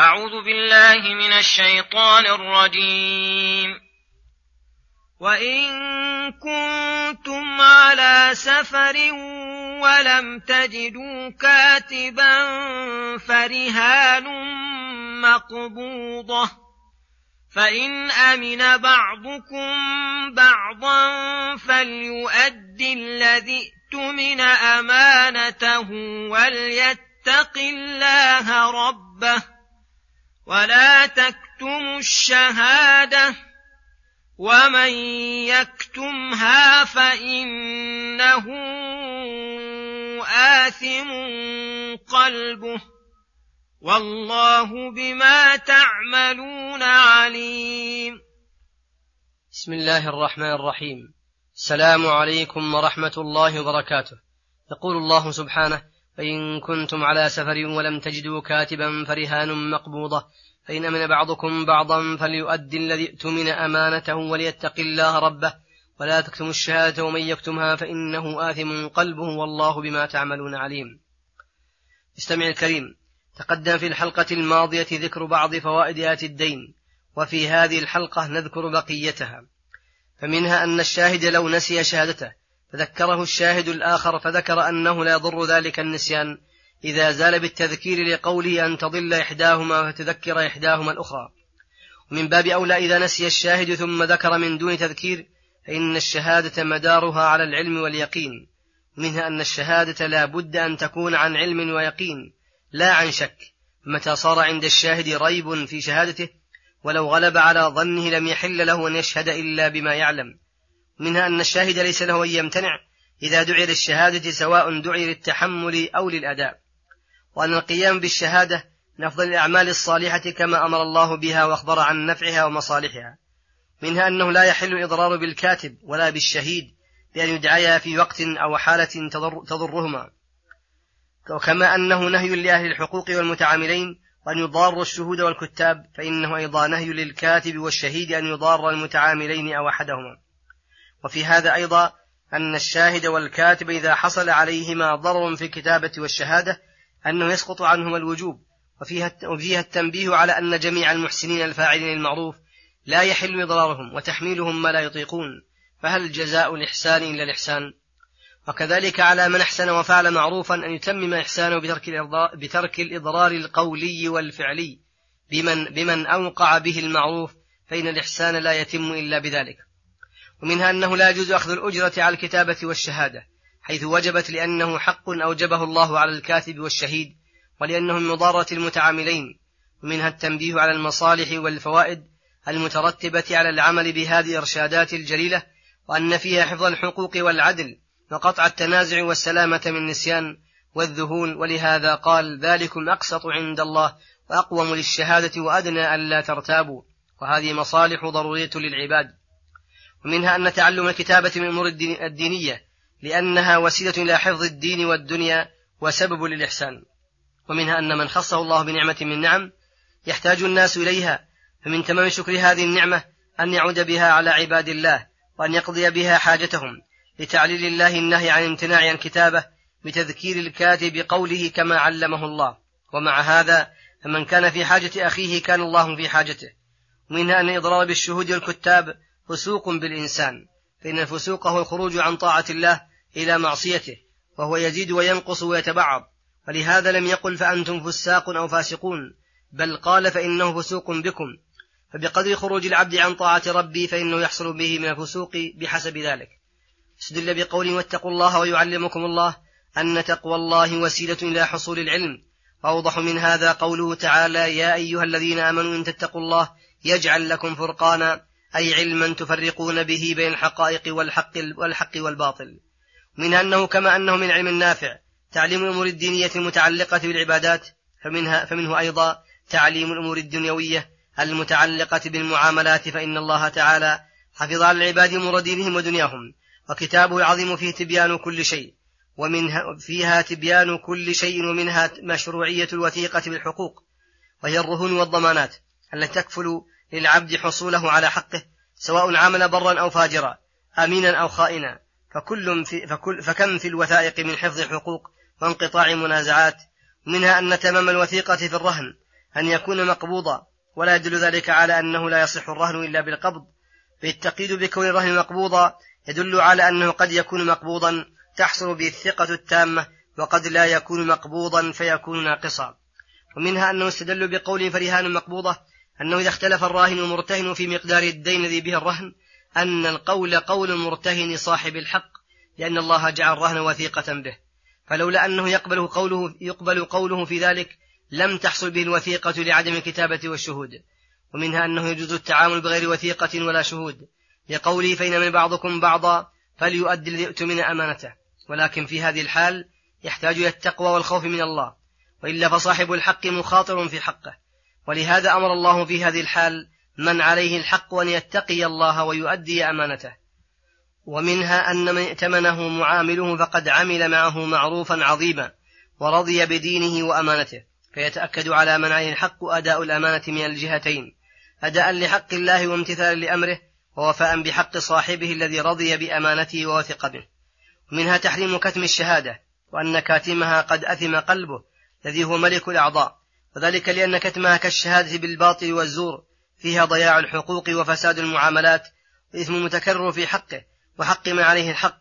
أعوذ بالله من الشيطان الرجيم. وإن كنتم على سفر ولم تجدوا كاتبا فرهان مقبوضة. فإن أمن بعضكم بعضا فليؤد الذي اؤتمن أمانته وليتق الله ربه. ولا تكتموا الشهادة ومن يكتمها فإنه آثم قلبه والله بما تعملون عليم. بسم الله الرحمن الرحيم. السلام عليكم ورحمة الله وبركاته. يقول الله سبحانه فإن كنتم على سفر ولم تجدوا كاتبا فرهان مقبوضة. فإن أمن بعضكم بعضا فليؤدي الذي اؤتمن أمانته وليتق الله ربه. ولا تكتموا الشهادة ومن يكتمها فإنه آثم قلبه والله بما تعملون عليم. استمع الكريم تقدم في الحلقة الماضية ذكر بعض فوائد آت الدين وفي هذه الحلقة نذكر بقيتها. فمنها أن الشاهد لو نسي شهادته فذكره الشاهد الآخر فذكر أنه لا يضر ذلك النسيان إذا زال بالتذكير لقوله أن تضل إحداهما فتذكر إحداهما الأخرى. ومن باب أولى إذا نسي الشاهد ثم ذكر من دون تذكير فإن الشهادة مدارها على العلم واليقين. منها أن الشهادة لا بد أن تكون عن علم ويقين لا عن شك. متى صار عند الشاهد ريب في شهادته ولو غلب على ظنه لم يحل له أن يشهد إلا بما يعلم. منها أن الشاهد ليس له أن يمتنع إذا دعي للشهادة سواء دعي للتحمل أو للأداء. وأن القيام بالشهادة من أفضل الأعمال الصالحة كما أمر الله بها وأخبر عن نفعها ومصالحها. منها أنه لا يحل الإضرار بالكاتب ولا بالشهيد بأن يدعيا في وقت أو حالة تضر تضرهما. وكما أنه نهي لأهل الحقوق والمتعاملين وأن يضار الشهود والكتاب فإنه أيضا نهي للكاتب والشهيد أن يضار المتعاملين أو أحدهما. وفي هذا أيضا أن الشاهد والكاتب إذا حصل عليهما ضرر في الكتابة والشهادة أنه يسقط عنهما الوجوب وفيها التنبيه على أن جميع المحسنين الفاعلين المعروف لا يحل إضرارهم وتحميلهم ما لا يطيقون فهل جزاء الإحسان إلا الإحسان؟ وكذلك على من أحسن وفعل معروفا أن يتمم إحسانه بترك بترك الإضرار القولي والفعلي بمن, بمن أوقع به المعروف فإن الإحسان لا يتم إلا بذلك. ومنها أنه لا يجوز أخذ الأجرة على الكتابة والشهادة حيث وجبت لأنه حق أوجبه الله على الكاتب والشهيد ولأنه من مضارة المتعاملين ومنها التنبيه على المصالح والفوائد المترتبة على العمل بهذه الإرشادات الجليلة وأن فيها حفظ الحقوق والعدل وقطع التنازع والسلامة من النسيان والذهول ولهذا قال ذلكم أقسط عند الله وأقوم للشهادة وأدنى ألا ترتابوا وهذه مصالح ضرورية للعباد. ومنها أن تعلم الكتابة من الأمور الدينية لأنها وسيلة إلى حفظ الدين والدنيا وسبب للإحسان. ومنها أن من خصه الله بنعمة من نعم يحتاج الناس إليها فمن تمام شكر هذه النعمة أن يعود بها على عباد الله وأن يقضي بها حاجتهم لتعليل الله النهي عن امتناع الكتابة بتذكير الكاتب بقوله كما علمه الله. ومع هذا فمن كان في حاجة أخيه كان الله في حاجته. ومنها أن الإضرار بالشهود والكتاب فسوق بالإنسان فإن الفسوق هو الخروج عن طاعة الله إلى معصيته وهو يزيد وينقص ويتبعض. ولهذا لم يقل فأنتم فساق أو فاسقون بل قال فإنه فسوق بكم. فبقدر خروج العبد عن طاعة ربي فإنه يحصل به من الفسوق بحسب ذلك. استدل بقوله واتقوا الله ويعلمكم الله أن تقوى الله وسيلة إلى حصول العلم. وأوضح من هذا قوله تعالى يا أيها الذين آمنوا إن تتقوا الله يجعل لكم فرقانا أي علما تفرقون به بين الحقائق والحق والحق والباطل. من أنه كما أنه من علم النافع تعليم الأمور الدينية المتعلقة بالعبادات فمنها فمنه أيضا تعليم الأمور الدنيوية المتعلقة بالمعاملات فإن الله تعالى حفظ على العباد أمور دينهم ودنياهم. وكتابه العظيم فيه تبيان كل شيء. ومنها فيها تبيان كل شيء ومنها مشروعية الوثيقة بالحقوق. وهي الرهون والضمانات التي تكفل للعبد حصوله على حقه سواء عمل برا أو فاجرا أمينا أو خائنا. فكل في فكل فكم في الوثائق من حفظ حقوق وانقطاع منازعات منها أن تمام الوثيقة في الرهن أن يكون مقبوضا. ولا يدل ذلك على أنه لا يصح الرهن إلا بالقبض. فالتقييد بكون الرهن مقبوضا يدل على أنه قد يكون مقبوضا تحصل به الثقة التامة وقد لا يكون مقبوضا فيكون ناقصا. ومنها أنه استدل بقول فرهان مقبوضة أنه إذا اختلف الراهن والمرتهن في مقدار الدين الذي به الرهن أن القول قول المرتهن صاحب الحق لأن الله جعل الرهن وثيقة به. فلولا أنه يقبل قوله يقبل قوله في ذلك لم تحصل به الوثيقة لعدم الكتابة والشهود. ومنها أنه يجوز التعامل بغير وثيقة ولا شهود. لقوله فإن من بعضكم بعضا فليؤدي الذي اؤتمن أمانته. ولكن في هذه الحال يحتاج إلى التقوى والخوف من الله. وإلا فصاحب الحق مخاطر في حقه. ولهذا أمر الله في هذه الحال من عليه الحق أن يتقي الله ويؤدي أمانته. ومنها أن من ائتمنه معامله فقد عمل معه معروفا عظيما ورضي بدينه وأمانته. فيتأكد على من عليه الحق أداء الأمانة من الجهتين. أداء لحق الله وامتثالا لأمره ووفاء بحق صاحبه الذي رضي بأمانته ووثق به. ومنها تحريم كتم الشهادة وأن كاتمها قد أثم قلبه الذي هو ملك الأعضاء. وذلك لأن كتمها كالشهادة بالباطل والزور فيها ضياع الحقوق وفساد المعاملات وإثم متكرر في حقه وحق من عليه الحق.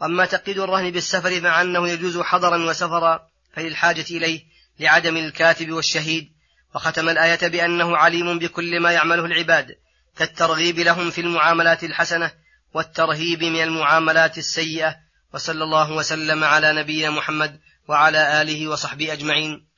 وأما تقييد الرهن بالسفر مع أنه يجوز حضرا وسفرا فللحاجة إليه لعدم الكاتب والشهيد. وختم الآية بأنه عليم بكل ما يعمله العباد كالترغيب لهم في المعاملات الحسنة والترهيب من المعاملات السيئة. وصلى الله وسلم على نبينا محمد وعلى آله وصحبه أجمعين.